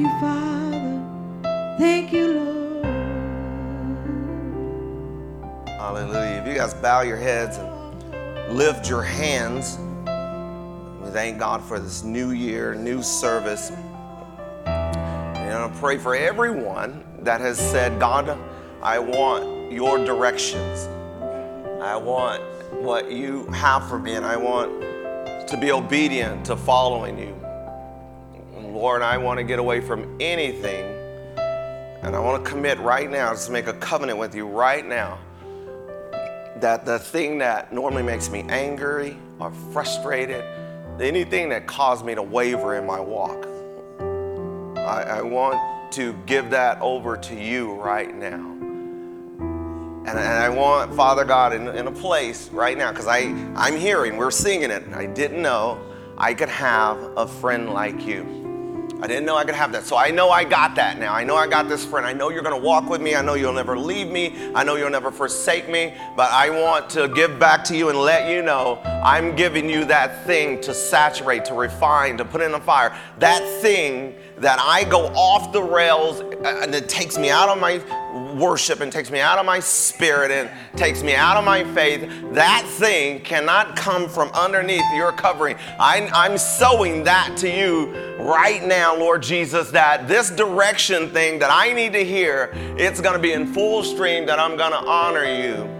you, Father. Thank you, Lord. Hallelujah. If you guys bow your heads and lift your hands, we thank God for this new year, new service. And I pray for everyone that has said, God, I want your directions. I want what you have for me, and I want to be obedient to following you. Lord, I want to get away from anything, and I want to commit right now, just make a covenant with you right now that the thing that normally makes me angry or frustrated, anything that caused me to waver in my walk, I, I want to give that over to you right now. And, and I want, Father God, in, in a place right now, because I'm hearing, we're singing it, I didn't know I could have a friend like you. I didn't know I could have that. So I know I got that now. I know I got this friend. I know you're going to walk with me. I know you'll never leave me. I know you'll never forsake me. But I want to give back to you and let you know I'm giving you that thing to saturate, to refine, to put in the fire. That thing that I go off the rails uh, and it takes me out of my worship and takes me out of my spirit and takes me out of my faith, that thing cannot come from underneath your covering. I, I'm sowing that to you right now, Lord Jesus, that this direction thing that I need to hear, it's going to be in full stream, that I'm going to honor you.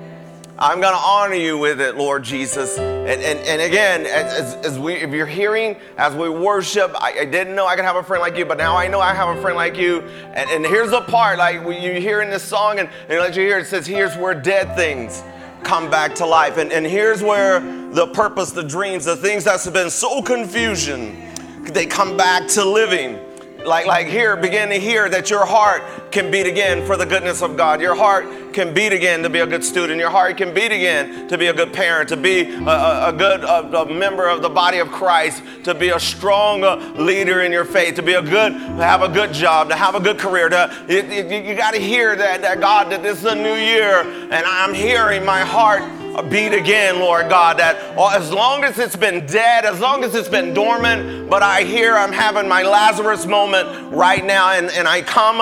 I'm going to honor you with it, Lord Jesus. And, and, and again, as, as we, if you're hearing, as we worship, I, I, didn't know I could have a friend like you, but now I know I have a friend like you. And, and here's the part, like you hear in this song, and, and let you hear it says, here's where dead things come back to life. And, and here's where the purpose, the dreams, the things that's been so confusion, they come back to living like like here begin to hear that your heart can beat again for the goodness of god. Your heart can beat again to be a good student. Your heart can beat again to be a good parent to be a, a, a good a, member of the body of christ to be a strong leader in your faith to be a good have a good job to have a good career to you got to hear that that god that this is a new year and i'm hearing my heart beat again, Lord God, that as long as it's been dead, as long as it's been dormant, but I hear I'm having my Lazarus moment right now, and, and I come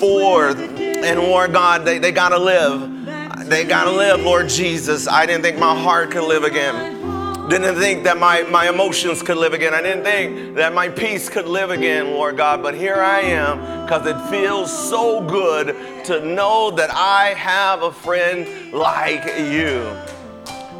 forth, and Lord God, they, they gotta live. They gotta live, Lord Jesus. I didn't think my heart could live again. Didn't think that my, my emotions could live again. I didn't think that my peace could live again, Lord God. But here I am because it feels so good to know that I have a friend like you.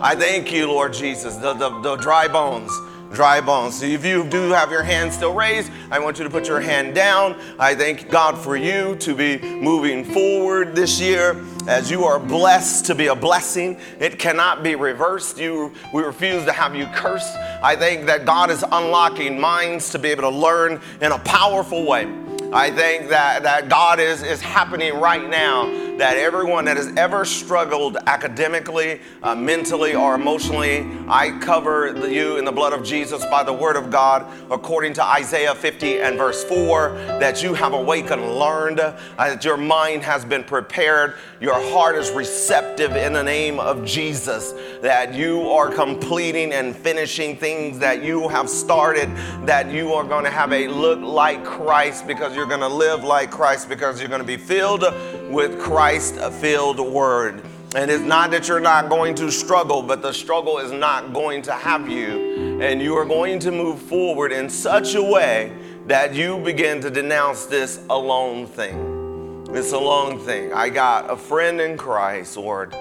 I thank you, Lord Jesus. The, the, the dry bones dry bones. So if you do have your hand still raised, I want you to put your hand down. I thank God for you to be moving forward this year as you are blessed to be a blessing. It cannot be reversed. You we refuse to have you cursed. I think that God is unlocking minds to be able to learn in a powerful way. I think that, that God is, is happening right now, that everyone that has ever struggled academically, uh, mentally, or emotionally, I cover the, you in the blood of Jesus by the word of God, according to Isaiah 50 and verse 4, that you have awakened, learned, uh, that your mind has been prepared, your heart is receptive in the name of Jesus, that you are completing and finishing things that you have started, that you are going to have a look like Christ because you're going to live like Christ because you're going to be filled with Christ filled word. And it's not that you're not going to struggle, but the struggle is not going to have you. And you are going to move forward in such a way that you begin to denounce this alone thing. This alone thing. I got a friend in Christ, Lord,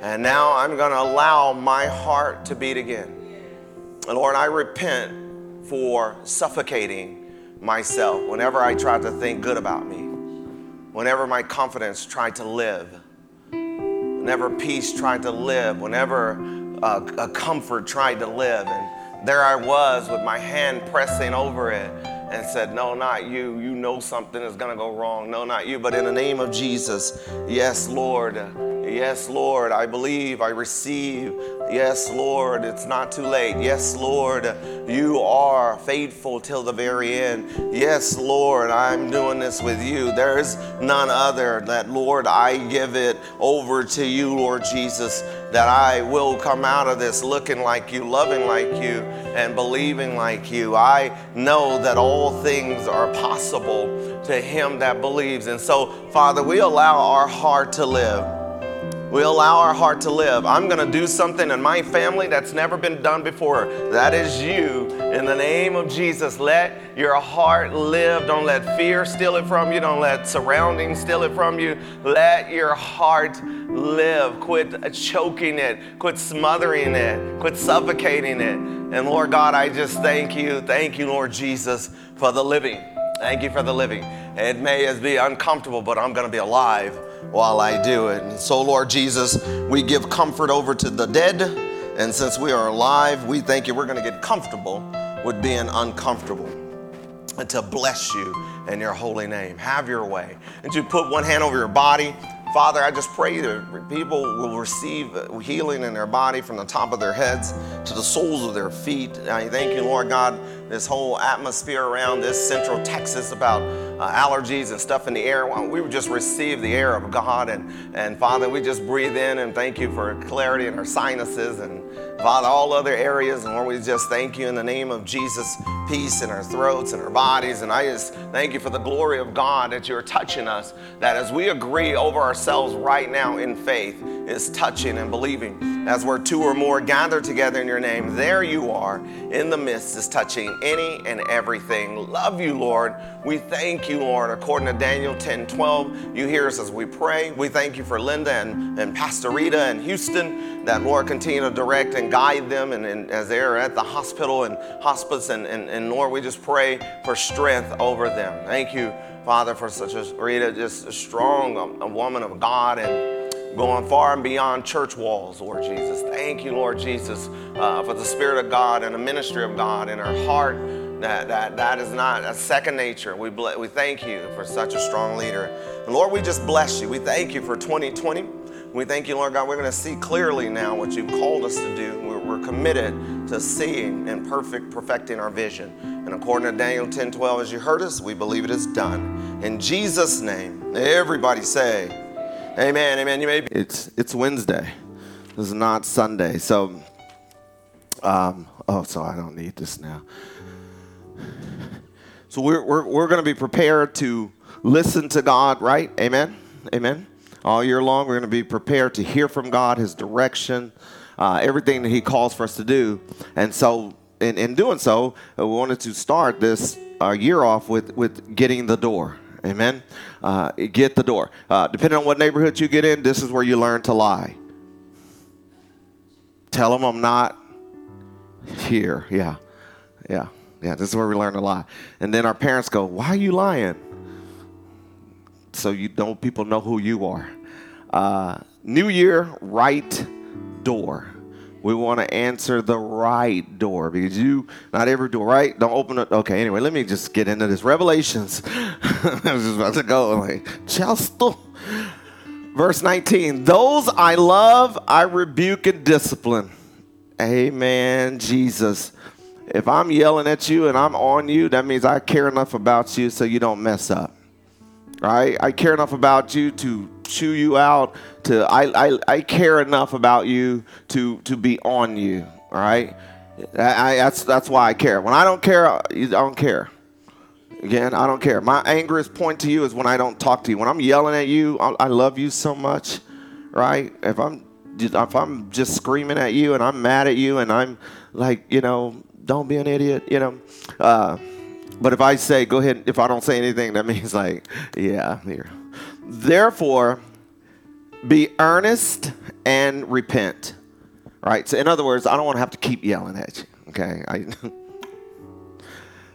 and now I'm going to allow my heart to beat again. And Lord, I repent for suffocating myself whenever I tried to think good about me, whenever my confidence tried to live, whenever peace tried to live, whenever uh, a comfort tried to live. And there I was with my hand pressing over it and said, No, not you. You know something is going to go wrong. No, not you. But in the name of Jesus, yes, Lord, Yes, Lord, I believe, I receive. Yes, Lord, it's not too late. Yes, Lord, you are faithful till the very end. Yes, Lord, I'm doing this with you. There's none other that, Lord, I give it over to you, Lord Jesus, that I will come out of this looking like you, loving like you, and believing like you. I know that all things are possible to him that believes. And so, Father, we allow our heart to live we allow our heart to live. I'm going to do something in my family that's never been done before. That is you. In the name of Jesus, let your heart live. Don't let fear steal it from you. Don't let surroundings steal it from you. Let your heart live. Quit choking it. Quit smothering it. Quit suffocating it. And Lord God, I just thank you. Thank you, Lord Jesus, for the living. Thank you for the living. It may be uncomfortable, but I'm going to be alive while I do it. And so, Lord Jesus, we give comfort over to the dead. And since we are alive, we thank you we're going to get comfortable with being uncomfortable and to bless you in your holy name. Have your way. And to put one hand over your body. Father, I just pray that people will receive healing in their body from the top of their heads to the soles of their feet. I thank you, Lord God, this whole atmosphere around this central Texas about uh, allergies and stuff in the air. We would just receive the air of God. And, and Father, we just breathe in and thank you for clarity in our sinuses and Father, all other areas. And Lord, we just thank you in the name of Jesus, peace in our throats and our bodies. And I just thank you for the glory of God that you're touching us, that as we agree over ourselves right now in faith, is touching and believing. As where two or more gather together in your name, there you are in the midst, is touching any and everything. Love you, Lord. We thank you, Lord. According to Daniel 10 12, you hear us as we pray. We thank you for Linda and, and Pastor Rita and Houston, that Lord continue to direct and guide them and, and as they're at the hospital and hospice. And, and, and Lord, we just pray for strength over them. Thank you, Father, for such a Rita, just a strong a, a woman of God and going far and beyond church walls, Lord Jesus. Thank you, Lord Jesus, uh, for the Spirit of God and the ministry of God in our heart. That, that, that is not a second nature. We, ble- we thank you for such a strong leader. And Lord, we just bless you. We thank you for 2020. We thank you, Lord God. We're going to see clearly now what you've called us to do. We're, we're committed to seeing and perfect, perfecting our vision. And according to Daniel 10 12, as you heard us, we believe it is done. In Jesus' name, everybody say, Amen, amen. You may be. It's it's Wednesday. This is not Sunday. So, um, oh, so I don't need this now. So we're we're we're going to be prepared to listen to God, right? Amen, amen. All year long, we're going to be prepared to hear from God, His direction, uh, everything that He calls for us to do. And so, in in doing so, we wanted to start this uh, year off with with getting the door. Amen. Uh, get the door. Uh, depending on what neighborhood you get in, this is where you learn to lie. Tell them I'm not here. Yeah. Yeah. Yeah. This is where we learn to lie. And then our parents go, Why are you lying? So you don't people know who you are. Uh, New Year, right door. We want to answer the right door because you, not every door, right? Don't open it. Okay, anyway, let me just get into this. Revelations. I was just about to go like, Chester. Verse 19, those I love, I rebuke and discipline. Amen, Jesus. If I'm yelling at you and I'm on you, that means I care enough about you so you don't mess up. Right? I care enough about you to chew you out. To I, I, I care enough about you to to be on you. All right. I, I, that's that's why I care. When I don't care, I don't care. Again, I don't care. My angriest point to you is when I don't talk to you. When I'm yelling at you, I, I love you so much, right? If I'm if I'm just screaming at you and I'm mad at you and I'm like, you know, don't be an idiot, you know. Uh, but if I say, go ahead, if I don't say anything, that means like, yeah, here. Therefore, be earnest and repent. Right? So, in other words, I don't want to have to keep yelling at you. Okay? I,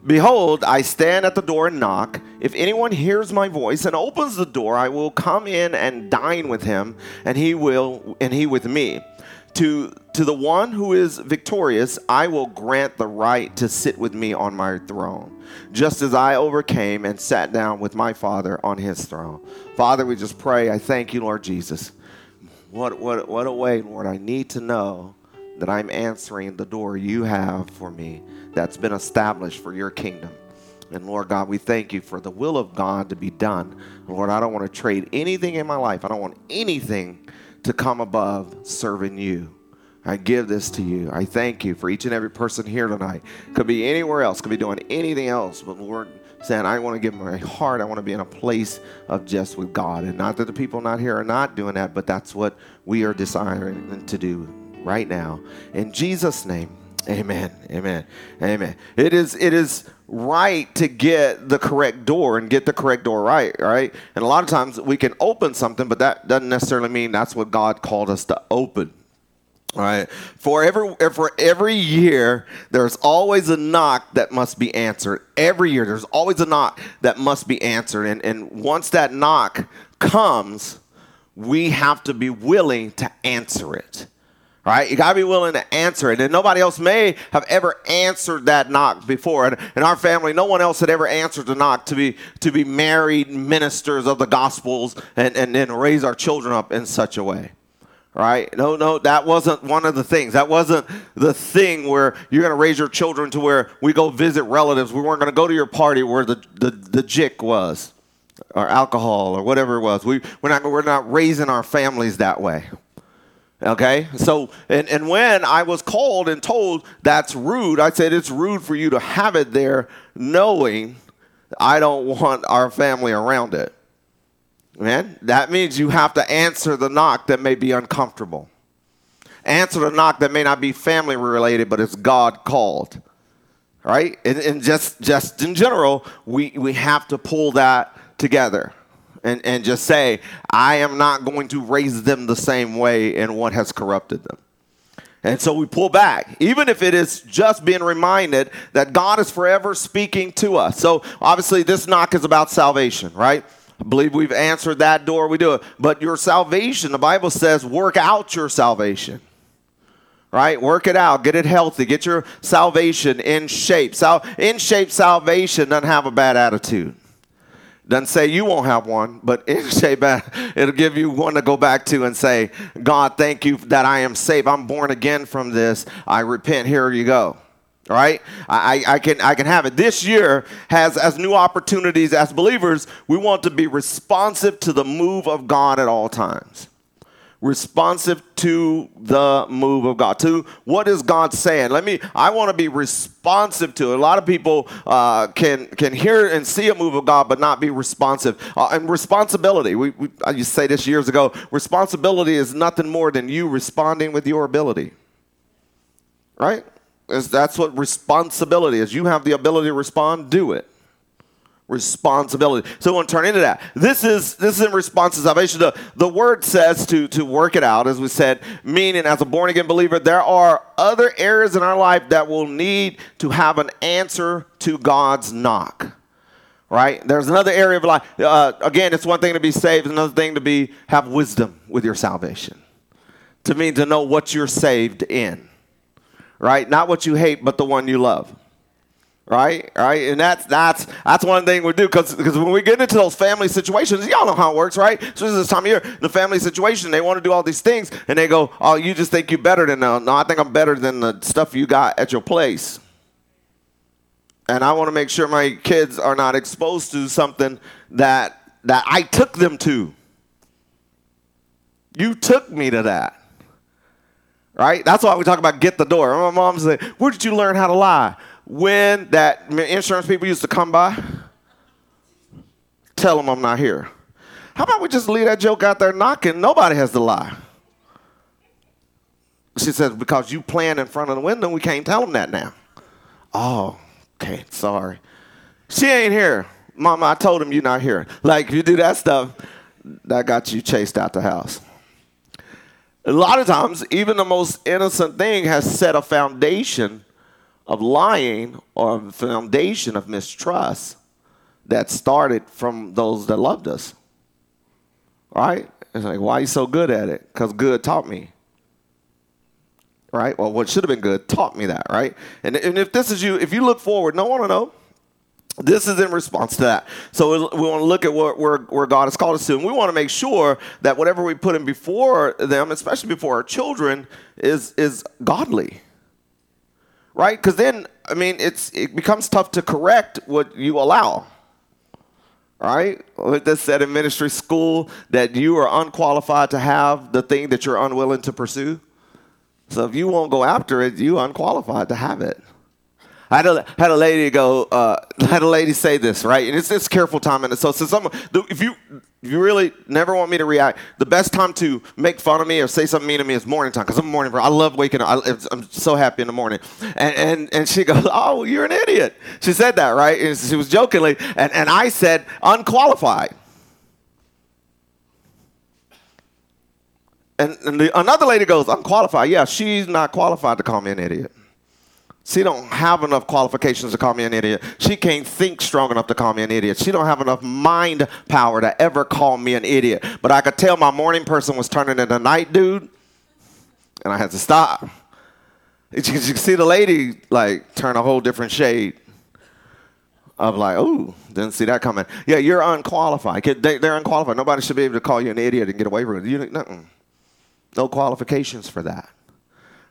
Behold, I stand at the door and knock. If anyone hears my voice and opens the door, I will come in and dine with him, and he will and he with me. To to the one who is victorious, I will grant the right to sit with me on my throne, just as I overcame and sat down with my Father on his throne. Father, we just pray. I thank you, Lord Jesus. What, what, what a way, Lord. I need to know that I'm answering the door you have for me that's been established for your kingdom. And Lord God, we thank you for the will of God to be done. Lord, I don't want to trade anything in my life. I don't want anything to come above serving you. I give this to you. I thank you for each and every person here tonight. Could be anywhere else, could be doing anything else, but Lord, saying, I want to give my heart, I want to be in a place of just with God. And not that the people not here are not doing that, but that's what we are desiring to do right now. In Jesus' name, amen. Amen. Amen. It is it is right to get the correct door and get the correct door right, right? And a lot of times we can open something, but that doesn't necessarily mean that's what God called us to open. All right. For every for every year, there's always a knock that must be answered. Every year, there's always a knock that must be answered. And, and once that knock comes, we have to be willing to answer it. Right, you gotta be willing to answer it. And nobody else may have ever answered that knock before. And in our family, no one else had ever answered the knock to be to be married ministers of the gospels and, and then raise our children up in such a way right? No, no, that wasn't one of the things. That wasn't the thing where you're going to raise your children to where we go visit relatives. We weren't going to go to your party where the, the, the jick was or alcohol or whatever it was. We, we're, not, we're not raising our families that way. Okay, so and, and when I was called and told that's rude, I said it's rude for you to have it there knowing I don't want our family around it. Man, that means you have to answer the knock that may be uncomfortable. Answer the knock that may not be family related, but it's God called. Right? And, and just just in general, we, we have to pull that together and, and just say, I am not going to raise them the same way in what has corrupted them. And so we pull back, even if it is just being reminded that God is forever speaking to us. So obviously, this knock is about salvation, right? I believe we've answered that door. We do it. But your salvation, the Bible says, work out your salvation. Right? Work it out. Get it healthy. Get your salvation in shape. Sal- in shape salvation doesn't have a bad attitude. Doesn't say you won't have one, but it'll give you one to go back to and say, God, thank you that I am saved. I'm born again from this. I repent. Here you go right? I, I, can I can have it. This year has as new opportunities as believers, we want to be responsive to the move of God at all times. Responsive to the move of God, to what is God saying. Let me. I want to be responsive to it. A lot of people uh, can can hear and see a move of God, but not be responsive. Uh, and responsibility. We, we I used to say this years ago. Responsibility is nothing more than you responding with your ability. Right? that's what responsibility is. You have the ability to respond, do it. Responsibility. So we want to turn into that. This is this is in response to salvation. The, the word says to, to work it out, as we said, meaning as a born again believer, there are other areas in our life that will need to have an answer to God's knock right? There's another area of life. Uh, again, it's one thing to be saved, another thing to be have wisdom with your salvation. To mean to know what you're saved in right? Not what you hate, but the one you love. Right, right, and that's that's that's one thing we do because because when we get into those family situations, y'all know how it works, right? So this time of year, the family situation, they want to do all these things, and they go, "Oh, you just think you're better than them? No, I think I'm better than the stuff you got at your place." And I want to make sure my kids are not exposed to something that that I took them to. You took me to that right? That's why we talk about get the door. My mom said, Where did you learn how to lie? When that insurance people used to come by, tell them I'm not here. How about we just leave that joke out there knocking? Nobody has to lie. She says, Because you playing in front of the window, we can't tell them that now. Oh, okay, sorry. She ain't here. Mama, I told him you're not here. Like, if you do that stuff, that got you chased out the house. A lot of times, even the most innocent thing has set a foundation of lying or a foundation of mistrust that started from those that loved us. Right? It's like, why are you so good at it? Because good taught me. Right? Well, what should have been good taught me that, right? And, and if this is you, if you look forward, no one will know. This is in response to that. So we, we want to look at where, where, where God has called us to, and we want to make sure that whatever we put in before them, especially before our children, is is godly. Right? Because then, I mean, it's it becomes tough to correct what you allow. Right? Like this said in ministry school that you are unqualified to have the thing that you're unwilling to pursue. So if you won't go after it, you unqualified to have it. I had a, had a lady go, uh, had a lady say this, right? And it's this careful time. And so, so if you, if you really never want me to react, the best time to make fun of me or say something mean to me is morning time because I'm a morning person. I love waking up. I, I'm so happy in the morning. And, and, and she goes, Oh, you're an idiot. She said that, right? And she was jokingly. And, and I said, Unqualified. And, and the, another lady goes, Unqualified. Yeah, she's not qualified to call me an idiot. She don't have enough qualifications to call me an idiot. She can't think strong enough to call me an idiot. She don't have enough mind power to ever call me an idiot. But I could tell my morning person was turning into night dude, and I had to stop. You can see the lady like turn a whole different shade. Of like, oh, didn't see that coming. Yeah, you're unqualified. They, are unqualified. Nobody should be able to call you an idiot and get away with it. You, nothing. No qualifications for that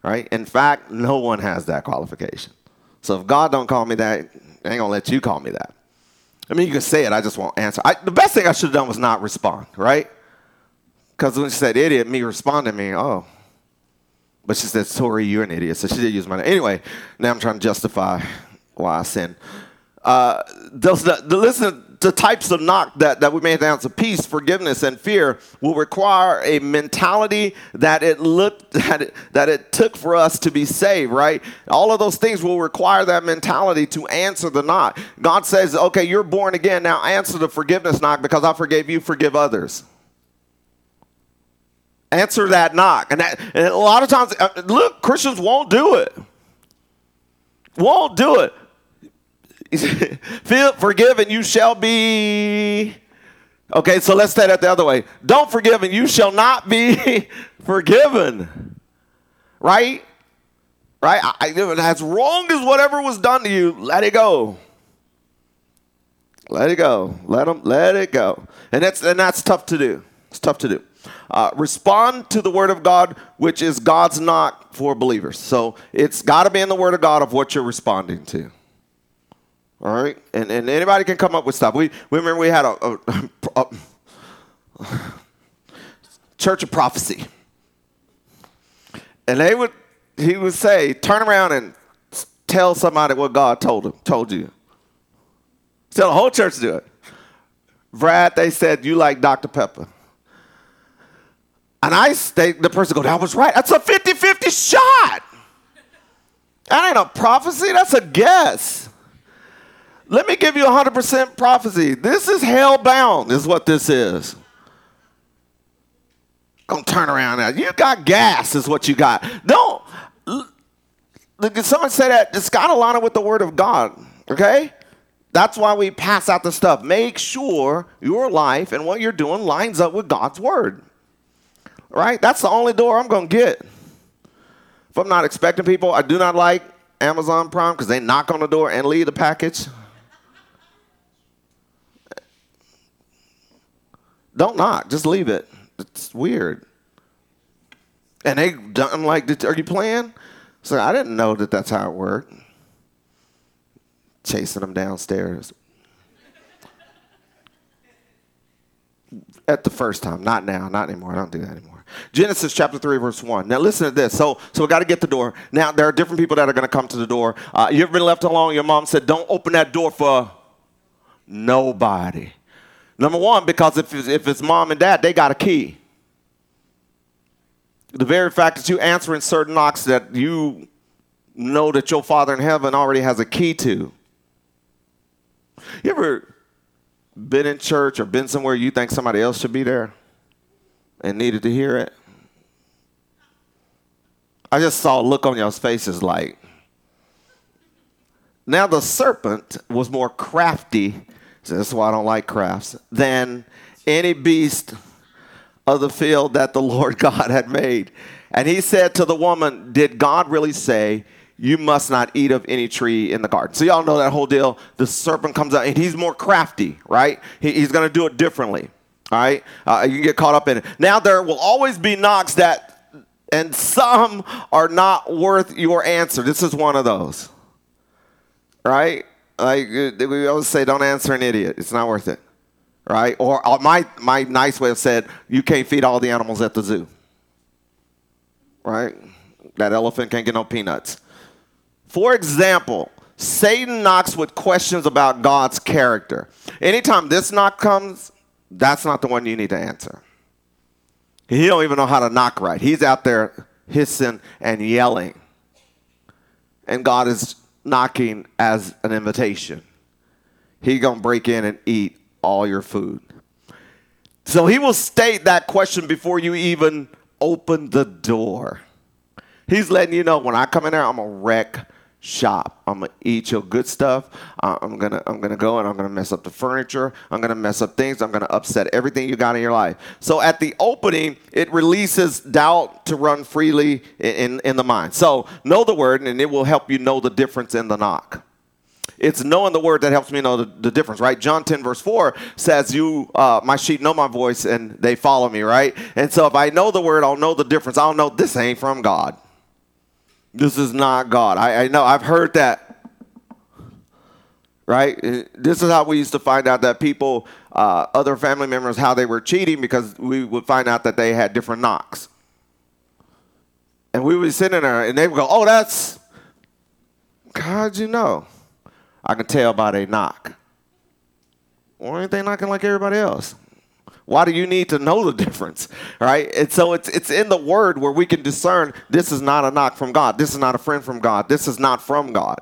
right? In fact, no one has that qualification. So if God don't call me that, I ain't gonna let you call me that. I mean, you can say it, I just won't answer. I, the best thing I should have done was not respond, right? Because when she said idiot, me responding me, oh. But she said, sorry, you're an idiot. So she did use my name. Anyway, now I'm trying to justify why I sinned. Uh, those, the, the, listen, the types of knock that, that we may have to peace, forgiveness, and fear will require a mentality that it looked that it, that it took for us to be saved, right? All of those things will require that mentality to answer the knock. God says, okay, you're born again. Now answer the forgiveness knock because I forgave you, forgive others. Answer that knock. And, that, and a lot of times, uh, look, Christians won't do it. Won't do it. Feel forgiven, you shall be. Okay, so let's say that the other way. Don't forgive, and you shall not be forgiven. Right? Right? I, as wrong as whatever was done to you, let it go. Let it go. Let them. Let it go. And that's and that's tough to do. It's tough to do. Uh, respond to the word of God, which is God's knock for believers. So it's got to be in the word of God of what you're responding to. All right, and and anybody can come up with stuff. We, we remember we had a, a, a church of prophecy, and they would he would say, turn around and tell somebody what God told him, told you. Tell the whole church to do it. Brad, they said you like Dr. Pepper. And I, they, the person go, that was right. That's a 50-50 shot. That ain't a prophecy, that's a guess. Let me give you 100% prophecy. This is hell bound, is what this is. Gonna turn around now. You got gas, is what you got. Don't. Did someone say that? It's got to line up with the word of God, okay? That's why we pass out the stuff. Make sure your life and what you're doing lines up with God's word, right? That's the only door I'm gonna get. If I'm not expecting people, I do not like Amazon Prime because they knock on the door and leave the package. Don't knock. Just leave it. It's weird. And they done like, are you playing? So I didn't know that that's how it worked. Chasing them downstairs. At the first time, not now, not anymore. I don't do that anymore. Genesis chapter 3, verse 1. Now listen to this. So, so we got to get the door. Now, there are different people that are going to come to the door. Uh, you ever been left alone? Your mom said, Don't open that door for nobody. Number one, because if it's, if it's mom and dad, they got a key. The very fact that you answering certain knocks that you know that your Father in heaven already has a key to. You ever been in church or been somewhere you think somebody else should be there and needed to hear it? I just saw a look on y'all's faces like, now the serpent was more crafty so that's why I don't like crafts. Than any beast of the field that the Lord God had made. And he said to the woman, Did God really say, you must not eat of any tree in the garden. So y'all know that whole deal. The serpent comes out and he's more crafty, right? He, he's going to do it differently. All right, uh, you can get caught up in it. Now there will always be knocks that, and some are not worth your answer. This is one of those. Right? Like uh, we always say, don't answer an idiot. It's not worth it. Right? Or uh, my my nice way of said, you can't feed all the animals at the zoo. Right? That elephant can't get no peanuts. For example, Satan knocks with questions about God's character. Anytime this knock comes, that's not the one you need to answer. He don't even know how to knock right. He's out there hissing and yelling. And God is knocking as an invitation. He to break in and eat all your food. So he will state that question before you even open the door. He's letting you know when I come in there, I'm to wreck shop. I'm gonna eat your good stuff. I'm gonna I'm gonna go and I'm gonna mess up the furniture. I'm gonna mess up things. I'm gonna upset everything you got in your life. So at the opening, it releases doubt to run freely in, in the mind. So know the word, and it will help you know the difference in the knock. It's knowing the word that helps me know the, the difference, right? John 10, verse 4 says, You, uh, my sheep know my voice and they follow me, right? And so if I know the word, I'll know the difference. I'll know this ain't from God. This is not God. I, I know, I've heard that. Right? This is how we used to find out that people, uh, other family members, how they were cheating because we would find out that they had different knocks. And we would be sitting there and they would go, Oh, that's, how'd you know? I can tell by they knock. Or ain't they knocking like everybody else? Why do you need to know the difference? Right? And so it's it's in the word where we can discern this is not a knock from God. This is not a friend from God. This is not from God.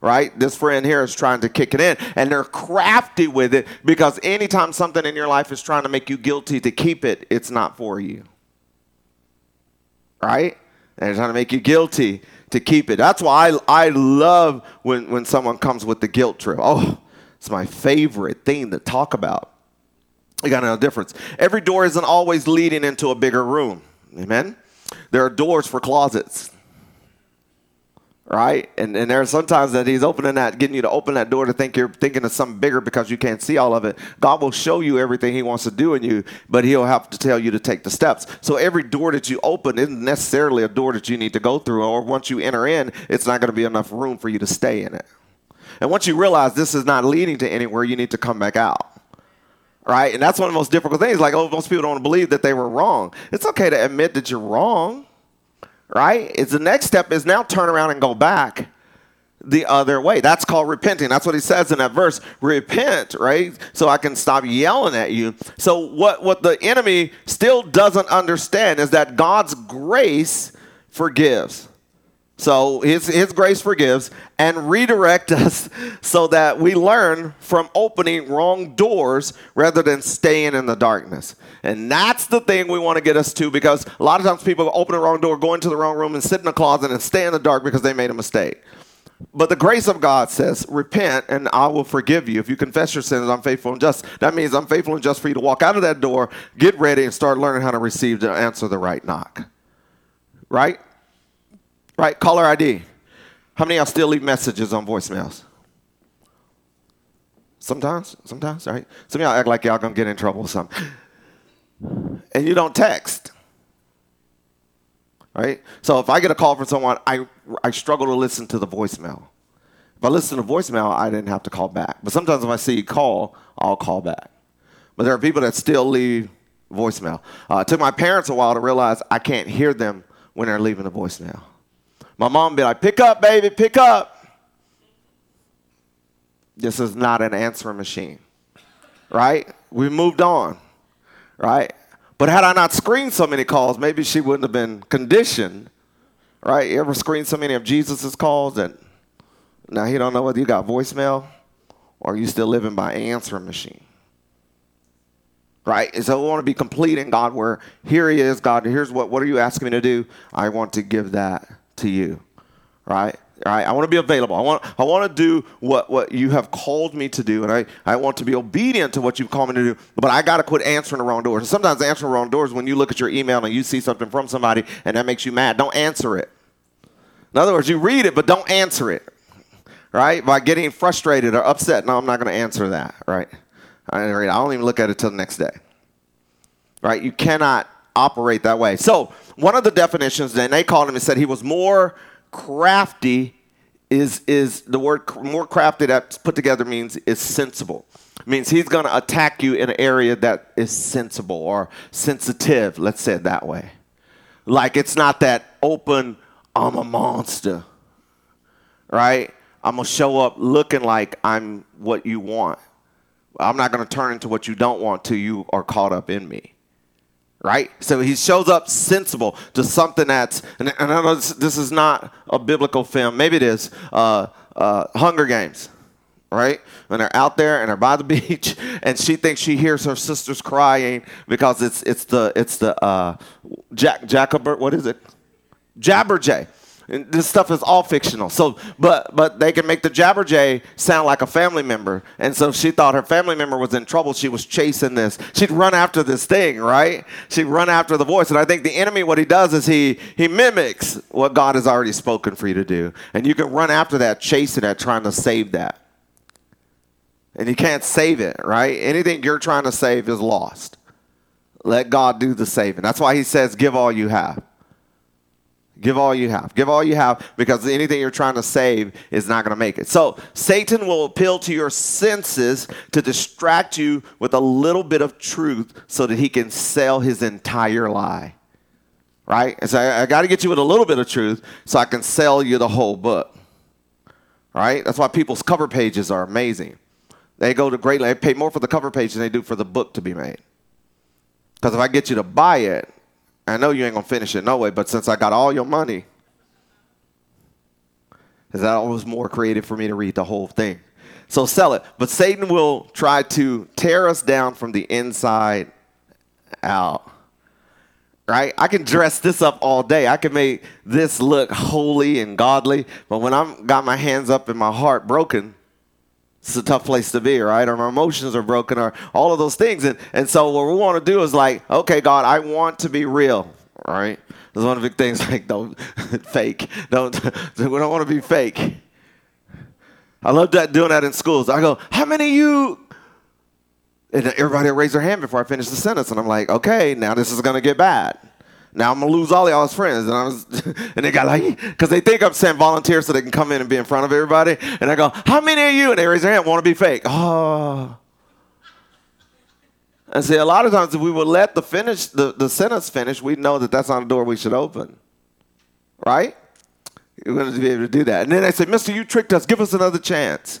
Right? This friend here is trying to kick it in. And they're crafty with it because anytime something in your life is trying to make you guilty to keep it, it's not for you. Right? And they're trying to make you guilty to keep it. That's why I, I love when, when someone comes with the guilt trip. Oh, it's my favorite thing to talk about. You got to know the difference. Every door isn't always leading into a bigger room. Amen. There are doors for closets. Right? And and there are sometimes that he's opening that, getting you to open that door to think you're thinking of something bigger because you can't see all of it. God will show you everything he wants to do in you, but he'll have to tell you to take the steps. So every door that you open isn't necessarily a door that you need to go through, or once you enter in, it's not going to be enough room for you to stay in it. And once you realize this is not leading to anywhere, you need to come back out right? And that's one of the most difficult things. Like, oh, most people don't believe that they were wrong. It's okay to admit that you're wrong, right? It's the next step is now turn around and go back the other way. That's called repenting. That's what he says in that verse. Repent, right? So I can stop yelling at you. So what what the enemy still doesn't understand is that God's grace forgives. So his, his grace forgives and redirect us so that we learn from opening wrong doors rather than staying in the darkness. And that's the thing we want to get us to because a lot of times people open the wrong door, go into the wrong room, and sit in the closet and stay in the dark because they made a mistake. But the grace of God says, repent and I will forgive you. If you confess your sins, I'm faithful and just. That means I'm faithful and just for you to walk out of that door, get ready, and start learning how to receive to answer the right knock. Right? Right? Caller ID. How many y'all still leave messages on voicemails? Sometimes, sometimes, right? Some of y'all act like y'all gonna get in trouble or something. And you don't text. Right? So if I get a call from someone, I, I struggle to listen to the voicemail. If I listen to voicemail, I didn't have to call back. But sometimes if I see you call, I'll call back. But there are people that still leave voicemail. Uh, it took my parents a while to realize I can't hear them when they're leaving a voicemail. My mom be like, pick up, baby, pick up. This is not an answering machine, right? We moved on, right? But had I not screened so many calls, maybe she wouldn't have been conditioned, right? You ever screened so many of Jesus's calls that now he don't know whether you got voicemail or you still living by answering machine right? And so we want to be complete in God where here he is, God, here's what, what are you asking me to do? I want to give that to you, right? Right? I want to be available. I want, I want to do what, what you have called me to do, and I, I want to be obedient to what you've called me to do, but I got to quit answering the wrong doors. And sometimes answering the wrong doors when you look at your email and you see something from somebody and that makes you mad. Don't answer it. In other words, you read it, but don't answer it, right? By getting frustrated or upset. No, I'm not going to answer that, right? I don't even look at it till the next day, right? You cannot operate that way. So, one of the definitions, then they called him and said he was more crafty. Is is the word more crafty that put together means is sensible means he's going to attack you in an area that is sensible or sensitive, let's say it that way. Like it's not that open, I'm a monster, right? I'm going to show up looking like I'm what you want. I'm not going to turn into what you don't want till you are caught up in me. Right? So he shows up sensible to something that's, and, I know this, this, is not a biblical film. Maybe it is. Uh, uh, Hunger Games right? When they're out there and they're by the beach, and she thinks she hears her sisters crying because it's it's the it's the uh, Jack Jacobert. What is it? Jabberjay. This stuff is all fictional. So, but but they can make the Jabberjay sound like a family member. And so she thought her family member was in trouble. She was chasing this. She'd run after this thing, right? She'd run after the voice. And I think the enemy, what he does is he he mimics what God has already spoken for you to do. And you can run after that, chasing that, trying to save that and you can't save it, right? Anything you're trying to save is lost. Let God do the saving. That's why he says, give all you have. Give all you have. Give all you have because anything you're trying to save is not going to make it. So, Satan will appeal to your senses to distract you with a little bit of truth so that he can sell his entire lie. Right? And so, I, I got to get you with a little bit of truth so I can sell you the whole book. Right? That's why people's cover pages are amazing. They go to great lengths, pay more for the cover page than they do for the book to be made. Because if I get you to buy it, I know you ain't gonna finish it no way, but since I got all your money, is that always more creative for me to read the whole thing? So sell it. But Satan will try to tear us down from the inside out. Right? I can dress this up all day. I can make this look holy and godly, but when I'm got my hands up and my heart broken, it's a tough place to be, right? Or our emotions are broken, or all of those things. And, and so what we want to do is like, okay, God, I want to be real, right? There's one of the big things like don't fake. Don't we don't want to be fake. I love that doing that in schools. I go, how many of you and everybody raise their hand before I finish the sentence. And I'm like, okay, now this is gonna get bad. Now I'm gonna lose all y'all's friends, and I was, and they got like, because they think I'm saying volunteer so they can come in and be in front of everybody. And I go, how many of you? And they raise their hand, want to be fake. Oh. And see, a lot of times if we would let the finish the, the sentence finish, we know that that's not a door we should open, right? You're to be able to do that. And then they say, Mister, you tricked us. Give us another chance.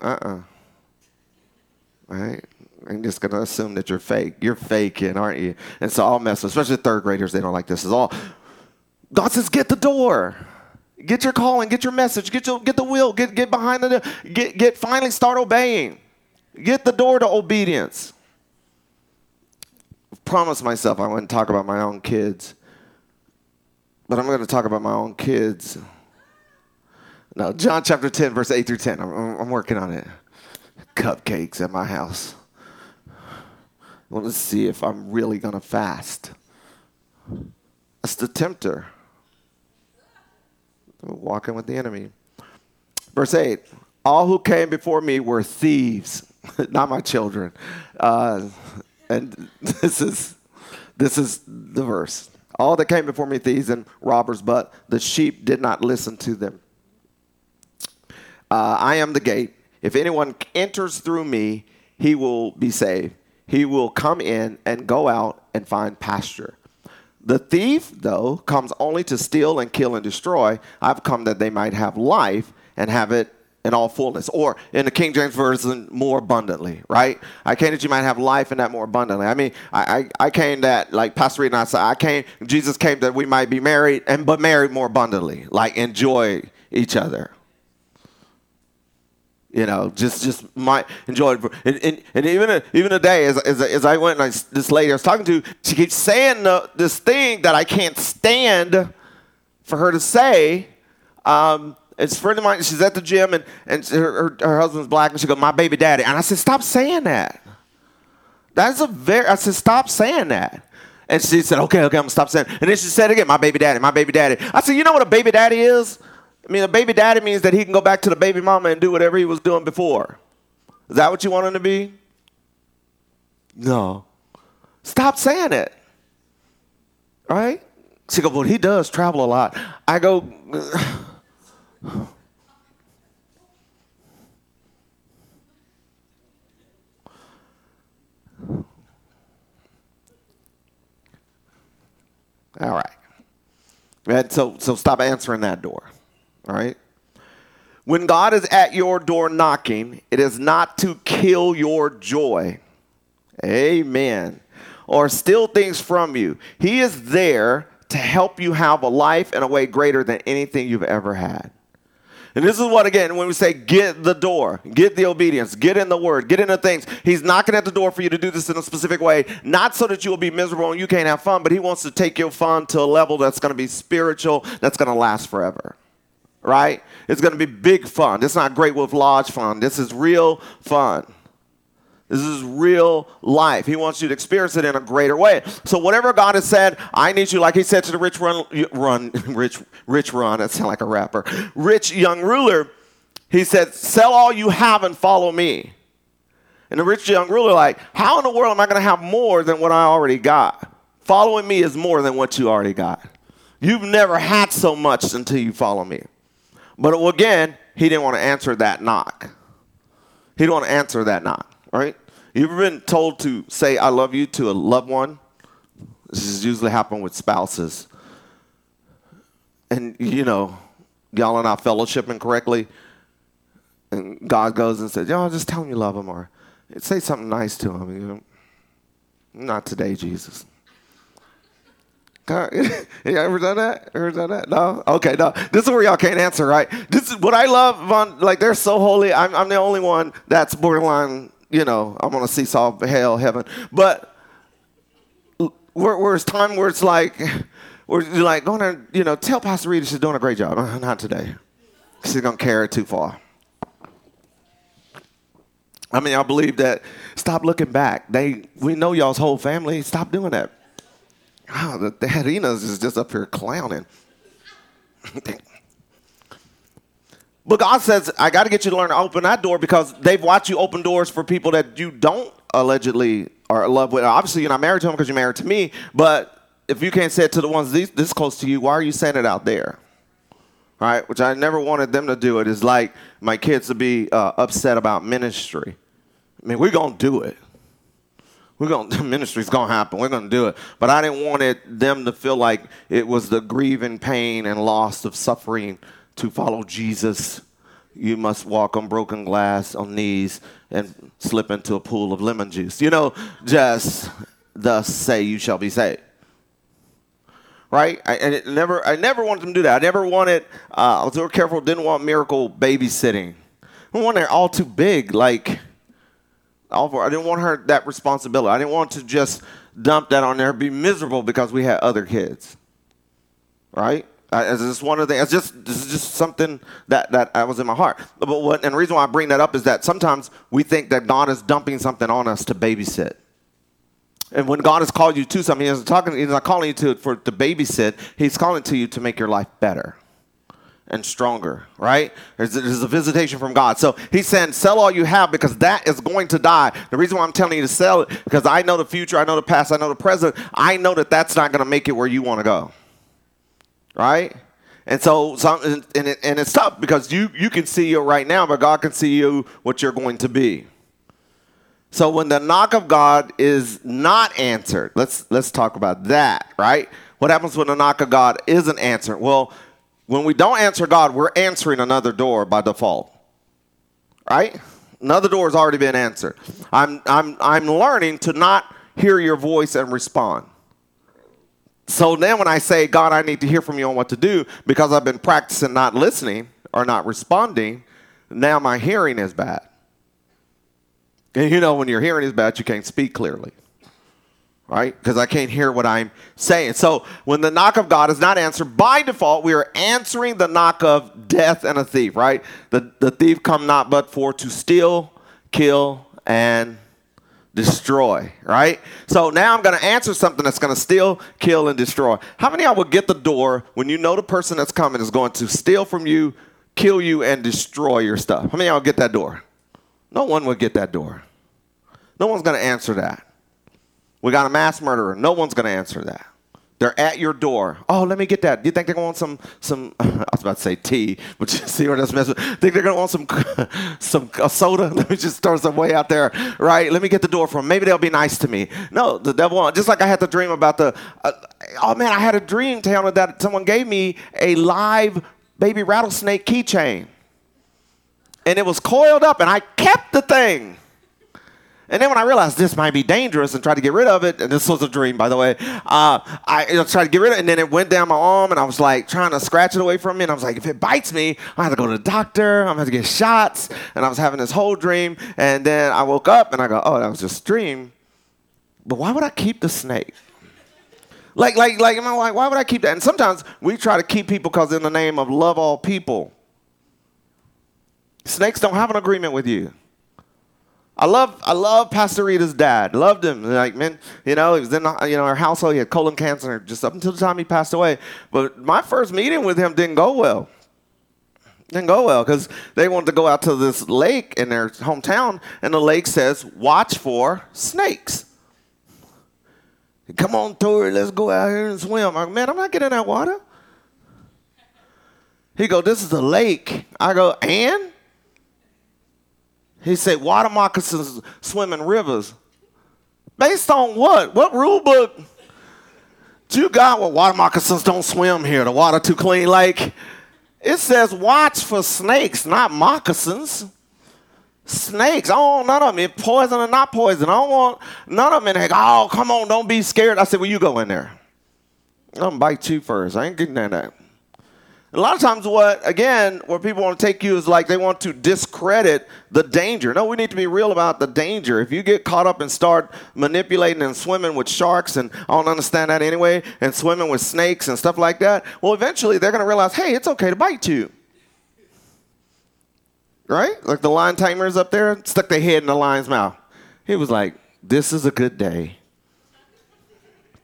Uh-uh. Right? I'm just going to assume that you're fake. You're faking, aren't you? And so I'll mess with, especially third graders, they don't like this. Is all God says, get the door. Get your calling, get your message, get your get the will, get get behind the get get finally start obeying. Get the door to obedience. I promised myself I wouldn't talk about my own kids. But I'm going to talk about my own kids. No, John chapter 10, verse 8 through 10. I'm, I'm working on it. Cupcakes at my house. To see if I'm really going to fast. That's the tempter. Walking with the enemy. Verse 8 All who came before me were thieves, not my children. Uh, and this is, this is the verse. All that came before me, thieves and robbers, but the sheep did not listen to them. Uh, I am the gate. If anyone enters through me, he will be saved he will come in and go out and find pasture. The thief, though, comes only to steal and kill and destroy. I've come that they might have life and have it in all fullness. Or in the King James Version, more abundantly, right? I came that you might have life and that more abundantly. I mean, I, I, I came that, like Pastor Reed and I said, I came, Jesus came that we might be married, and but married more abundantly, like enjoy each other. You know, just just might enjoy it. And, and, and even even today, as, as, as I went and I, this lady I was talking to, she keeps saying the, this thing that I can't stand for her to say. Um, it's a friend of mine. She's at the gym and, and her, her, her husband's black, and she goes, "My baby daddy." And I said, "Stop saying that." That's a very. I said, "Stop saying that." And she said, okay, okay, I'm gonna stop saying. And then she said again, my baby daddy, my baby daddy. I said, you know what a baby daddy is? I mean, a baby daddy means that he can go back to the baby mama and do whatever he was doing before. Is that what you want him to be? No. Stop saying it. Right? She goes, well, he does travel a lot. I go, All right. And so, so stop answering that door. All right. When God is at your door knocking, it is not to kill your joy. Amen. Or steal things from you. He is there to help you have a life in a way greater than anything you've ever had. And this is what, again, when we say get the door, get the obedience, get in the word, get into things, he's knocking at the door for you to do this in a specific way, not so that you will be miserable and you can't have fun, but he wants to take your fun to a level that's going to be spiritual, that's going to last forever. Right? It's going to be big fun. It's not great with lodge fun. This is real fun. This is real life. He wants you to experience it in a greater way. So whatever God has said, I need you, like he said to the rich run, run rich, rich run, that sound like a rapper, rich young ruler, he said, sell all you have and follow me. And the rich young ruler, like, how in the world am I going to have more than what I already got? Following me is more than what you already got. You've never had so much until you follow me. But again, he didn't want to answer that knock. He didn't want to answer that knock right? You ever been told to say I love you to a loved one? This is usually happen with spouses. And you know, y'all are not fellowshipping correctly. And God goes and says, Y'all just tell him you love him or say something nice to him. You know, not today, Jesus. you ever done that? Ever done that? No? Okay, no. This is where y'all can't answer, right? This is what I love, Von, like they're so holy. I'm, I'm the only one that's borderline you know, I'm on a seesaw hell, heaven. But where, where's time where it's like, where you're like, going to, you know, tell Pastor Rita she's doing a great job. Uh, not today. She's to carry it too far. I mean, I believe that. Stop looking back. They, we know y'all's whole family. Stop doing that. Oh, the, the is just up here clowning. But God says, I got to get you to learn to open that door because they've watched you open doors for people that you don't allegedly are in love with. Obviously, you're not married to them because you're married to me. But if you can't say it to the ones this, this close to you, why are you saying it out there? All right, which I never wanted them to do. It is like my kids to be uh, upset about ministry. I mean, we're gonna do it. We're gonna the ministry's gonna happen. We're gonna do it. But I didn't want it them to feel like it was the grieving pain and loss of suffering to follow Jesus, you must walk on broken glass on knees and slip into a pool of lemon juice. You know, just thus say you shall be saved. Right? I, and it never, I never wanted them to do that. I never wanted, uh, I was very careful, didn't want miracle babysitting. I wanted all too big. Like, I didn't want her that responsibility. I didn't want to just dump that on there, be miserable because we had other kids. Right? Uh, it's just one of the. It's just this is just something that that I was in my heart. But what and the reason why I bring that up is that sometimes we think that God is dumping something on us to babysit. And when God has called you to something, He's talking. He's not calling you to for to babysit. He's calling to you to make your life better and stronger, right? There's, there's, a visitation from God. So he's saying, sell all you have because that is going to die. The reason why I'm telling you to sell it, because I know the future, I know the past, I know the present. I know that that's not going to make it where you want to go right? And so, some, and, it, and it's tough because you, you can see you right now, but God can see you what you're going to be. So when the knock of God is not answered, let's let's talk about that, right? What happens when the knock of God isn't answered? Well, when we don't answer God, we're answering another door by default. Right? Another door has already been answered. I'm I'm I'm learning to not hear your voice and respond. So then when I say, God, I need to hear from you on what to do because I've been practicing not listening or not responding, now my hearing is bad. And you know, when your hearing is bad, you can't speak clearly. Right? Because I can't hear what I'm saying. So when the knock of God is not answered, by default, we are answering the knock of death and a thief, right? The, the thief come not but for to steal, kill, and destroy, right? So now I'm going to answer something that's going to steal, kill, and destroy. How many of y'all will get the door when you know the person that's coming is going to steal from you, kill you, and destroy your stuff? How many of y'all get that door? No one would get that door. No one's going to answer that. We got a mass murderer. No one's going to answer that. They're at your door. Oh, let me get that. Do you think they're going to want some some? I was about to say tea, but you see where that's messing. Think they're going to want some some a soda? Let me just throw some way out there, right? Let me get the door for Them. Maybe they'll be nice to me. No, the devil. Just like I had the dream about the. Uh, oh man, I had a dream telling that someone gave me a live baby rattlesnake keychain, and it was coiled up, and I kept the thing. And then when I realized this might be dangerous and tried to get rid of it, and this was a dream, by the way, uh, I tried to get rid of it, and then it went down my arm, and I was like trying to scratch it away from me, and I was like, if it bites me, I have to go to the doctor, I'm gonna have to get shots, and I was having this whole dream, and then I woke up and I go, oh, that was just a dream, but why would I keep the snake? Like, like, like, am I like, why would I keep that? And sometimes we try to keep people because in the name of love all people. Snakes don't have an agreement with you. I love I love Pastor Rita's dad. Loved him. Like man, you know, he was in you know our household. He had colon cancer just up until the time he passed away. But my first meeting with him didn't go well. Didn't go well because they wanted to go out to this lake in their hometown, and the lake says, "Watch for snakes." Come on, Tori, let's go out here and swim. I'm like, man, I'm not getting in that water. He go, this is a lake. I go, and he said, water moccasins swim in rivers. Based on what? What rule book? Do you got well, water moccasins don't swim here. The water too clean. Like, it says watch for snakes, not moccasins. Snakes. Oh, none of them. Poison or not poison. I don't want none of them in there. Oh, come on, don't be scared. I said, well, you go in there. I'm gonna bite you first. I ain't getting that. A lot of times, what, again, where people want to take you is like they want to discredit the danger. No, we need to be real about the danger. If you get caught up and start manipulating and swimming with sharks, and I don't understand that anyway, and swimming with snakes and stuff like that, well, eventually they're going to realize, hey, it's okay to bite you. Right? Like the lion tamers up there stuck their head in the lion's mouth. He was like, this is a good day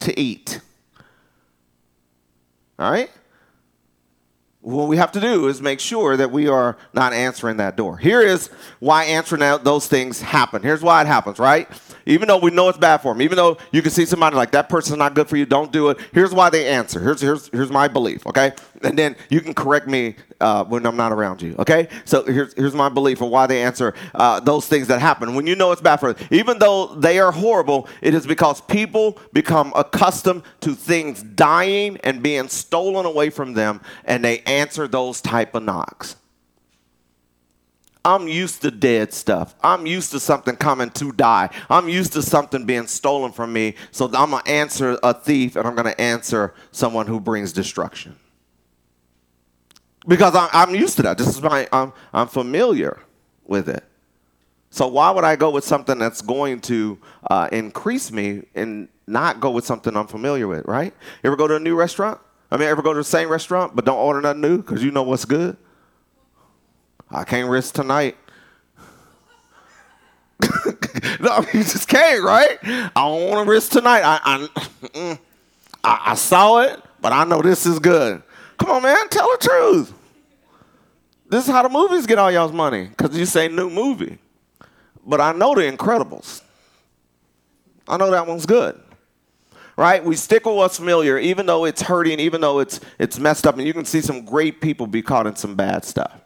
to eat. All right? What we have to do is make sure that we are not answering that door. Here is why answering that, those things happen. Here's why it happens, right? Even though we know it's bad for them, even though you can see somebody like that person's not good for you, don't do it. Here's why they answer. Here's here's here's my belief, okay? And then you can correct me uh, when I'm not around you, okay? So here's here's my belief of why they answer uh, those things that happen when you know it's bad for them. Even though they are horrible, it is because people become accustomed to things dying and being stolen away from them, and they answer those type of knocks. I'm used to dead stuff. I'm used to something coming to die. I'm used to something being stolen from me. So I'm going to answer a thief and I'm going to answer someone who brings destruction. Because I'm, used to that. This is my, I'm, I'm familiar with it. So why would I go with something that's going to uh, increase me and not go with something I'm familiar with, right? Ever go to a new restaurant? I mean, ever go to the same restaurant but don't order nothing new because you know what's good? I can't risk tonight. no, you just can't, right? I don't want to risk tonight. I, I, I, I saw it, but I know this is good. Come on, man, tell the truth. This is how the movies get all y'all's money, because you say new movie. But I know The Incredibles. I know that one's good. Right? We stick with what's familiar, even though it's hurting, even though it's it's messed up, and you can see some great people be caught in some bad stuff.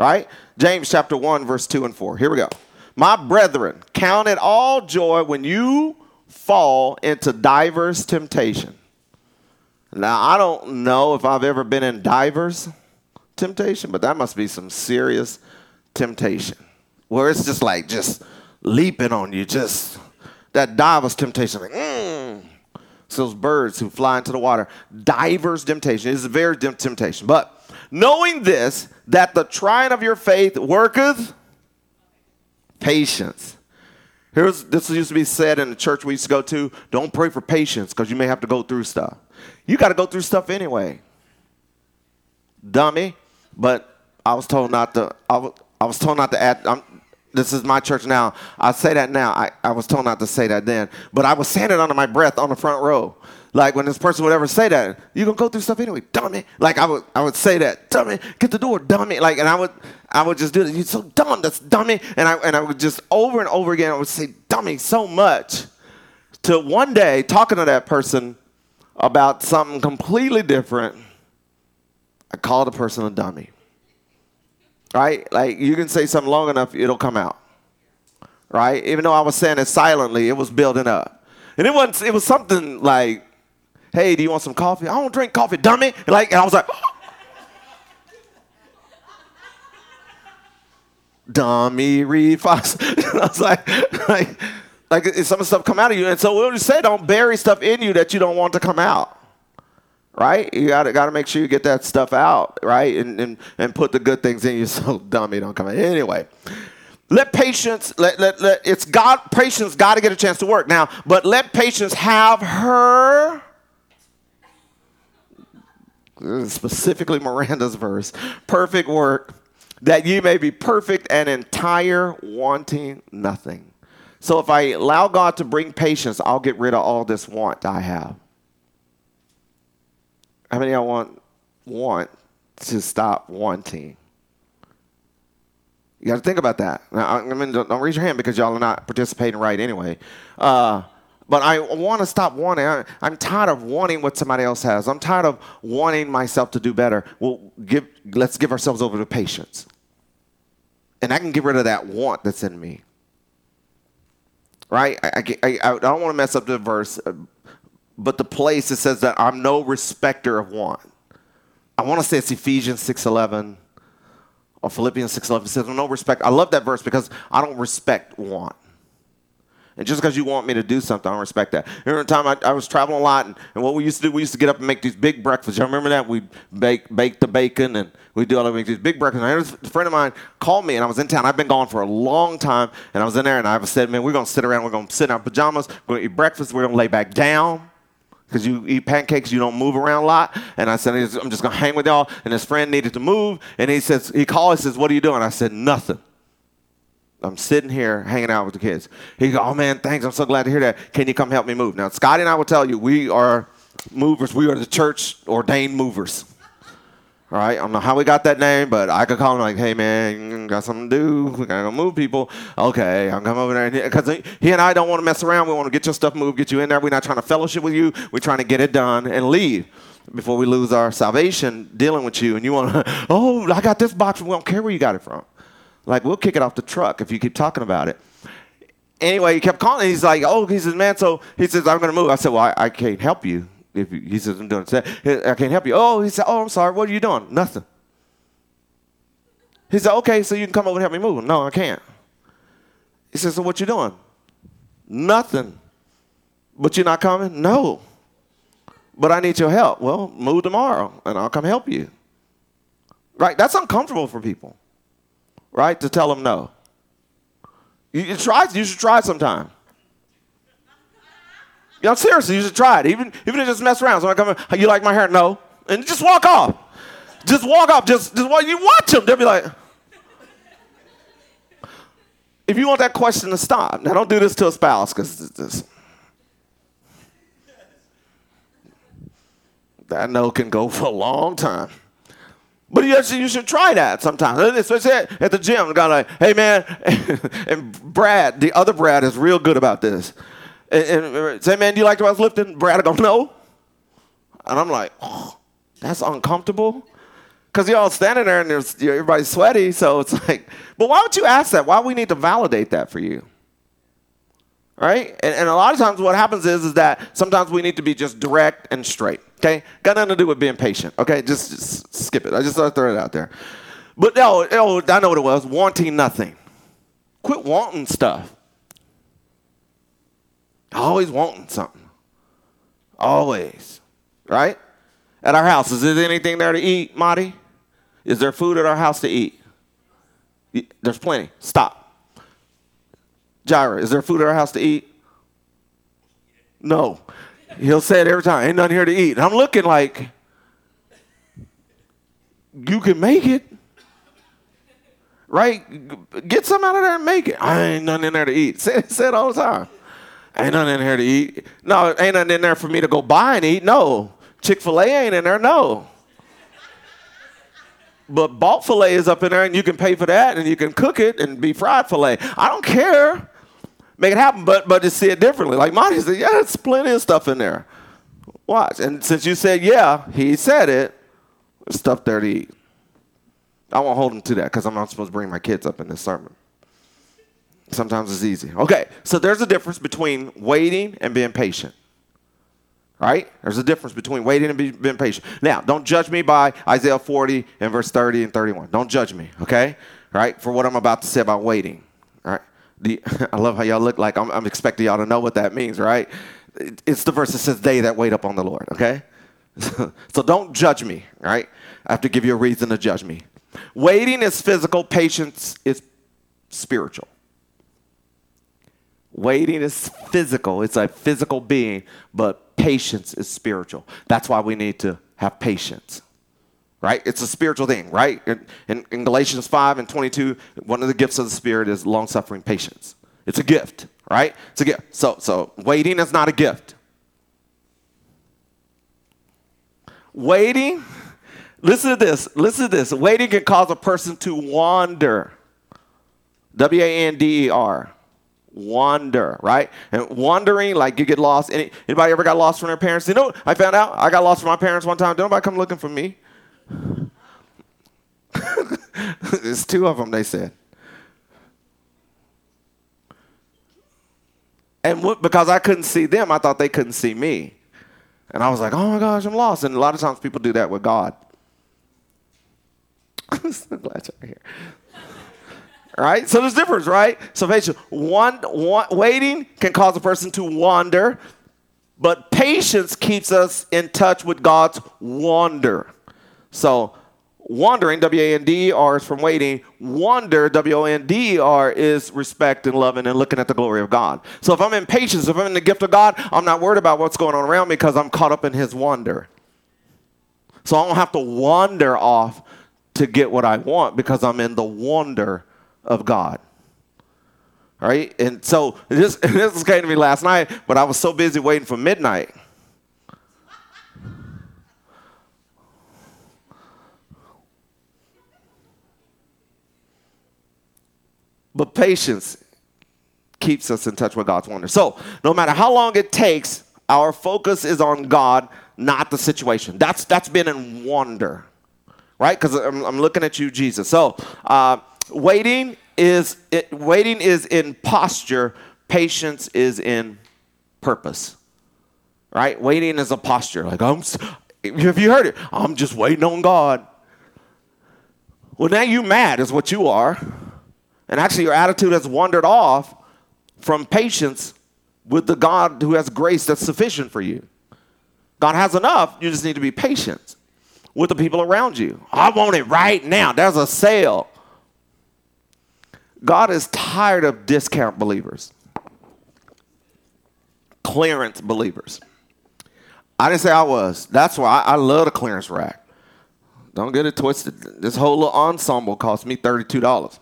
Right? James chapter 1, verse 2 and 4. Here we go. My brethren, count it all joy when you fall into diverse temptation. Now, I don't know if I've ever been in divers temptation, but that must be some serious temptation where it's just like just leaping on you, just that diver's temptation. Like, mm. Those birds who fly into the water, divers temptation. is a very temptation. But knowing this, that the trying of your faith worketh patience. Here's this used to be said in the church we used to go to don't pray for patience because you may have to go through stuff. You got to go through stuff anyway. Dummy. But I was told not to, I was, I was told not to add, I'm, This is my church now. I say that now. I, I was told not to say that then, but I was saying it under my breath on the front row. Like when this person would ever say that, you gonna go through stuff anyway, dummy. Like I would, I would say that, dummy, get the door, dummy. Like, and I would, I would just do it. You're so dumb, that's dummy. And I, and I would just over and over again, I would say dummy so much. To one day, talking to that person about something completely different, I called the person a dummy. Right? Like you can say something long enough, it'll come out. Right? Even though I was saying it silently, it was building up. And it was it was something like, hey, do you want some coffee? I don't drink coffee, dummy. Like, and I was like, dummy Reed Fox. I was like, like, like some stuff come out of you. And so we just say don't bury stuff in you that you don't want to come out right? You got to got to make sure you get that stuff out, right? And, and and put the good things in you so dummy don't come in. Anyway, let patience let, let, let it's God patience got to get a chance to work now, but let patience have her specifically Miranda's verse, perfect work that you may be perfect and entire wanting nothing. So if I allow God to bring patience, I'll get rid of all this want I have. How many of y'all want want to stop wanting? You got to think about that. Now, I mean, don't, don't, raise your hand because y'all are not participating right anyway. Uh, but I want to stop wanting. I, am tired of wanting what somebody else has. I'm tired of wanting myself to do better. Well, give, let's give ourselves over to patience. And I can get rid of that want that's in me. Right? I, I, I, don't want to mess up the verse, uh, but the place it says that I'm no respecter of want. I want to say it's Ephesians 6:11 or Philippians 6:11. It says I'm no respect. I love that verse because I don't respect want. And just because you want me to do something, I don't respect that. Remember time I, I was traveling a lot, and, and, what we used to do, we used to get up and make these big breakfasts. Y'all remember that? We'd bake, bake the bacon, and we'd do all of these big breakfasts. And a friend of mine called me, and I was in town. I've been gone for a long time, and I was in there, and I said, man, we're going to sit around. We're going to sit in our pajamas. We're going to eat breakfast. We're going to lay back down because you eat pancakes, you don't move around a lot. And I said, I'm just going to hang with y'all. And his friend needed to move. And he says, he called and says, what are you doing? I said, nothing. I'm sitting here hanging out with the kids. He goes, oh man, thanks. I'm so glad to hear that. Can you come help me move? Now, Scotty and I will tell you, we are movers. We are the church ordained movers. All right, I don't know how we got that name, but I could call him like, "Hey man, got something to do. We gotta go move people." Okay, I'm coming over there because he and I don't want to mess around. We want to get your stuff moved, get you in there. We're not trying to fellowship with you. We're trying to get it done and leave before we lose our salvation dealing with you. And you want to, oh, I got this box. We don't care where you got it from. Like we'll kick it off the truck if you keep talking about it. Anyway, he kept calling. He's like, "Oh," he says, "Man," so he says, "I'm gonna move." I said, "Well, I, I can't help you." if he says, I'm doing it. I can't help you. Oh, he said, Oh, I'm sorry. What are you doing? Nothing. He said, Okay, so you can come over and help me move. No, I can't. He said, So what you doing? Nothing. But you're not coming? No. But I need your help. Well, move tomorrow and I'll come help you. Right? That's uncomfortable for people. Right? To tell them no. You, you try, you should try sometime. You know, seriously, you should try it. Even, even if just mess around. So I come in, you like my hair? No. And just walk off. Just walk off. Just, just while you watch them, they'll be like, if you want that question to stop, now don't do this to a spouse because this. That no can go for a long time. But you should, you should try that sometimes. Especially at the gym. The guy like, hey man, and Brad, the other Brad is real good about this. And, and say, man, do you like way I was lifting? Brad, I go, no. And I'm like, oh, that's uncomfortable. Because you're all standing there and there's, everybody's sweaty. So it's like, but why would you ask that? Why we need to validate that for you? Right? And, and a lot of times what happens is, is that sometimes we need to be just direct and straight. Okay? Got nothing to do with being patient. Okay? Just, just skip it. I just thought I'd throw it out there. But no, oh, I know what it was. Wanting nothing. Quit wanting stuff. Always wanting something. Always. Right? At our house, is there anything there to eat, Marty? Is there food at our house to eat? There's plenty. Stop. Jira, is there food at our house to eat? No. He'll say it every time. Ain't nothing here to eat. And I'm looking like, you can make it. right? Get some out of there and make it. I ain't nothing in there to eat. Say, say it all the time. Ain't nothing in here to eat. No, ain't nothing in there for me to go buy and eat. No. Chick fil A ain't in there. No. But bought filet is up in there and you can pay for that and you can cook it and be fried filet. I don't care. Make it happen, but but just see it differently. Like Monty said, yeah, there's plenty of stuff in there. Watch. And since you said yeah, he said it, there's stuff there to eat. I won't hold him to that because I'm not supposed to bring my kids up in this sermon. Sometimes it's easy. Okay, so there's a difference between waiting and being patient. Right? There's a difference between waiting and be, being patient. Now, don't judge me by Isaiah 40 and verse 30 and 31. Don't judge me, okay? Right? For what I'm about to say about waiting. The, I love how y'all look like I'm, I'm expecting y'all to know what that means, right? It's the verse that says, They that wait upon the Lord, okay? so don't judge me, right? I have to give you a reason to judge me. Waiting is physical, patience is spiritual. Waiting is physical, it's a physical being, but patience is spiritual. That's why we need to have patience. Right? It's a spiritual thing, right? In, in, Galatians 5 and 22, one of the gifts of the Spirit is long suffering patience. It's a gift, right? It's a gift. So, so waiting is not a gift. Waiting, listen to this, listen to this. Waiting can cause a person to wander. W A N D E R wander, right? And wandering, like you get lost. Any, anybody ever got lost from their parents? You know, I found out I got lost from my parents one time. Did nobody come looking for me? It's two of them, they said. And what, because I couldn't see them, I thought they couldn't see me. And I was like, oh my gosh, I'm lost. And a lot of times people do that with God. I'm so glad you're here right? So there's difference, right? So patience, one, one, waiting can cause a person to wander, but patience keeps us in touch with God's wonder. So wandering, W-A-N-D-R is from waiting. Wonder, W-O-N-D-R is respect and loving and looking at the glory of God. So if I'm in patience, if I'm in the gift of God, I'm not worried about what's going on around me because I'm caught up in his wonder. So I don't have to wander off to get what I want because I'm in the wonder of God. Right? And so this, this came to me last night, but I was so busy waiting for midnight. But patience keeps us in touch with God's wonder. So, no matter how long it takes, our focus is on God, not the situation. That's that's been in wonder, right? Because I'm, I'm, looking at you, Jesus. So, uh, waiting is it, waiting is in posture. Patience is in purpose, right? Waiting is a posture. Like I'm. Have you heard it? I'm just waiting on God. Well, now you mad is what you are. And actually, your attitude has wandered off from patience with the God who has grace that's sufficient for you. God has enough, you just need to be patient with the people around you. I want it right now. There's a sale. God is tired of discount believers, clearance believers. I didn't say I was. That's why I, I love the clearance rack. Don't get it twisted. This whole little ensemble cost me $32.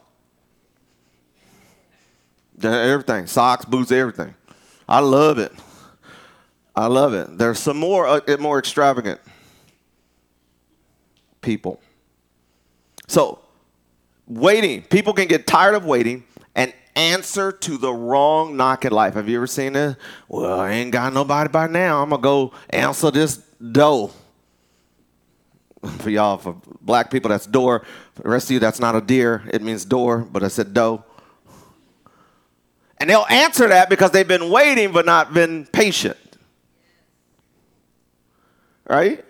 Everything, socks, boots, everything. I love it. I love it. There's some more uh, more extravagant people. So, waiting. People can get tired of waiting and answer to the wrong knock in life. Have you ever seen this? Well, I ain't got nobody by now. I'm gonna go answer this door. For y'all, for black people, that's door. For the rest of you, that's not a deer. It means door, but I said doe. And they'll answer that because they've been waiting but not been patient. Right?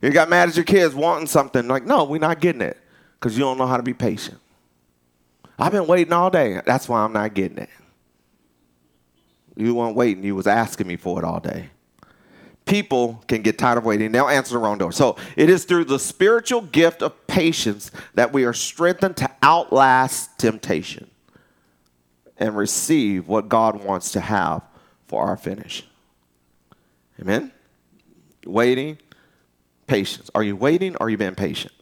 You got mad at your kids wanting something. Like, no, we're not getting it because you don't know how to be patient. I've been waiting all day. That's why I'm not getting it. You weren't waiting. You was asking me for it all day. People can get tired of waiting. They'll answer the wrong door. So it is through the spiritual gift of patience that we are strengthened to outlast temptation and receive what God wants to have for our finish. Amen? Waiting, patience. Are you waiting or are you being patient?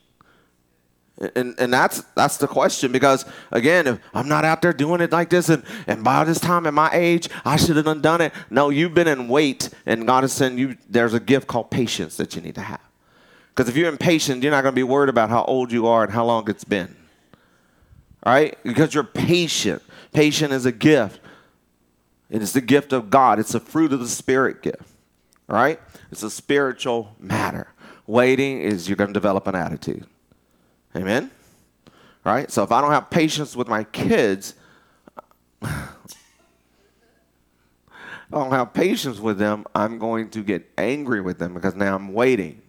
And, and that's that's the question because again if I'm not out there doing it like this and, and by this time at my age I should have done, it. No, you've been in wait and God is saying you there's a gift called patience that you need to have. Because if you're impatient, you're not going to be worried about how old you are and how long it's been. All right? Because you're patient. Patient is a gift. It is the gift of God. It's a fruit of the Spirit gift. Right? It's a spiritual matter. Waiting is you're going to develop an attitude. Amen? Right? So if I don't have patience with my kids, I don't have patience with them, I'm going to get angry with them because now I'm waiting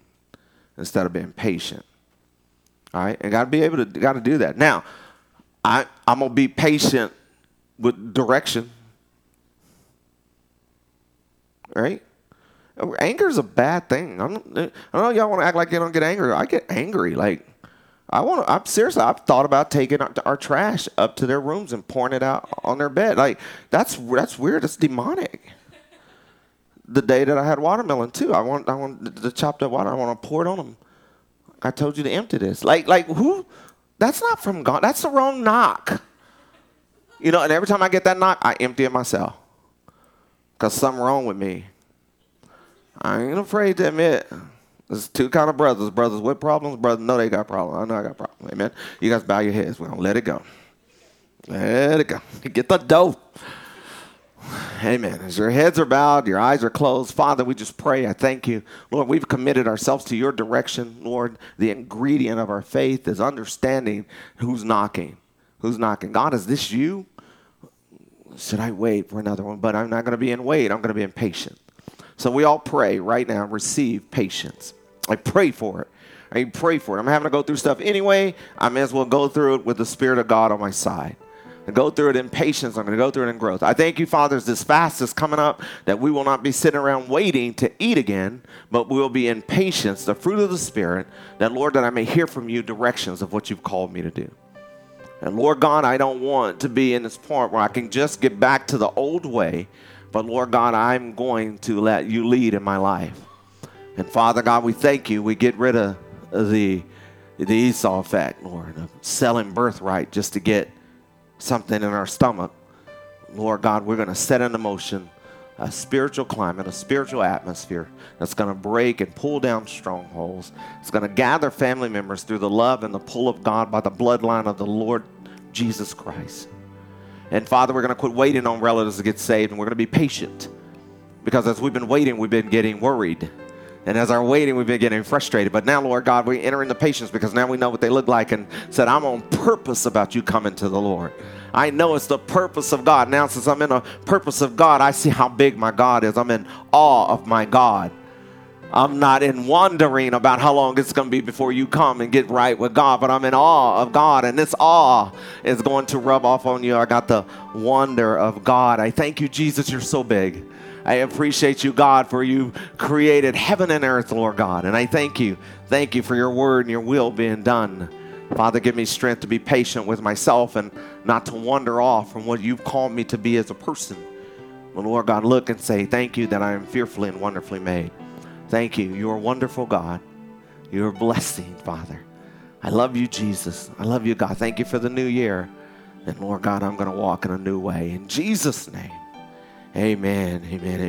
instead of being patient. All right? And got to be able to got to do that. Now, I, I'm going to be patient with direction. Right? Anger is a bad thing. I'm, I don't know y'all want to act like you don't get angry. I get angry. Like, I want to. I'm seriously. I've thought about taking our, trash up to their rooms and pouring it out on their bed. Like that's that's weird. That's demonic. The day that I had watermelon too, I want I want the chopped up water. I want to pour it on them. I told you to empty this. Like like who? That's not from God. That's the wrong knock. You know. And every time I get that knock, I empty it myself. Cause something wrong with me. I ain't afraid to admit. There's two kind of brothers. Brothers with problems. Brothers know they got problems. I know I got problems. Amen. You guys bow your heads. We're gonna let it go. Let it go. Get the dough. Amen. As your heads are bowed, your eyes are closed, Father, we just pray. I thank you. Lord, we've committed ourselves to your direction. Lord, the ingredient of our faith is understanding who's knocking. Who's knocking? God, is this you? Should I wait for another one? But I'm not going to be in wait. I'm going to be impatient. So we all pray right now, receive patience. I pray for it. I pray for it. I'm having to go through stuff anyway. I may as well go through it with the Spirit of God on my side. And go through it in patience. I'm going to go through it in growth. I thank you, Father, this fast is coming up, that we will not be sitting around waiting to eat again, but we will be in patience, the fruit of the Spirit, that, Lord, that I may hear from you directions of what you've called me to do. And Lord God, I don't want to be in this point where I can just get back to the old way but Lord God, I'm going to let you lead in my life. And Father God, we thank you. We get rid of the, the Esau effect, Lord, of selling birthright just to get something in our stomach. Lord God, we're going to set into motion a spiritual climate, a spiritual atmosphere that's going to break and pull down strongholds. It's going to gather family members through the love and the pull of God by the bloodline of the Lord Jesus Christ. And Father, we're going to quit waiting on relatives to get saved and we're going to be patient. Because as we've been waiting, we've been getting worried. And as our waiting, we've been getting frustrated. But now, Lord God, we enter into patience because now we know what they look like and said, I'm on purpose about you coming to the Lord. I know it's the purpose of God. Now, since I'm in a purpose of God, I see how big my God is. I'm in awe of my God. I'm not in wondering about how long it's going to be before you come and get right with God, but I'm in awe of God, and this awe is going to rub off on you. I got the wonder of God. I thank you, Jesus, you're so big. I appreciate you, God, for you created heaven and earth, Lord God. And I thank you. Thank you for your word and your will being done. Father, give me strength to be patient with myself and not to wander off from what you've called me to be as a person. Lord God, look and say, Thank you that I am fearfully and wonderfully made. Thank you. You are wonderful, God. You are blessing, Father. I love you, Jesus. I love you, God. Thank you for the new year. And Lord God, I'm going to walk in a new way. In Jesus' name, amen, amen, amen.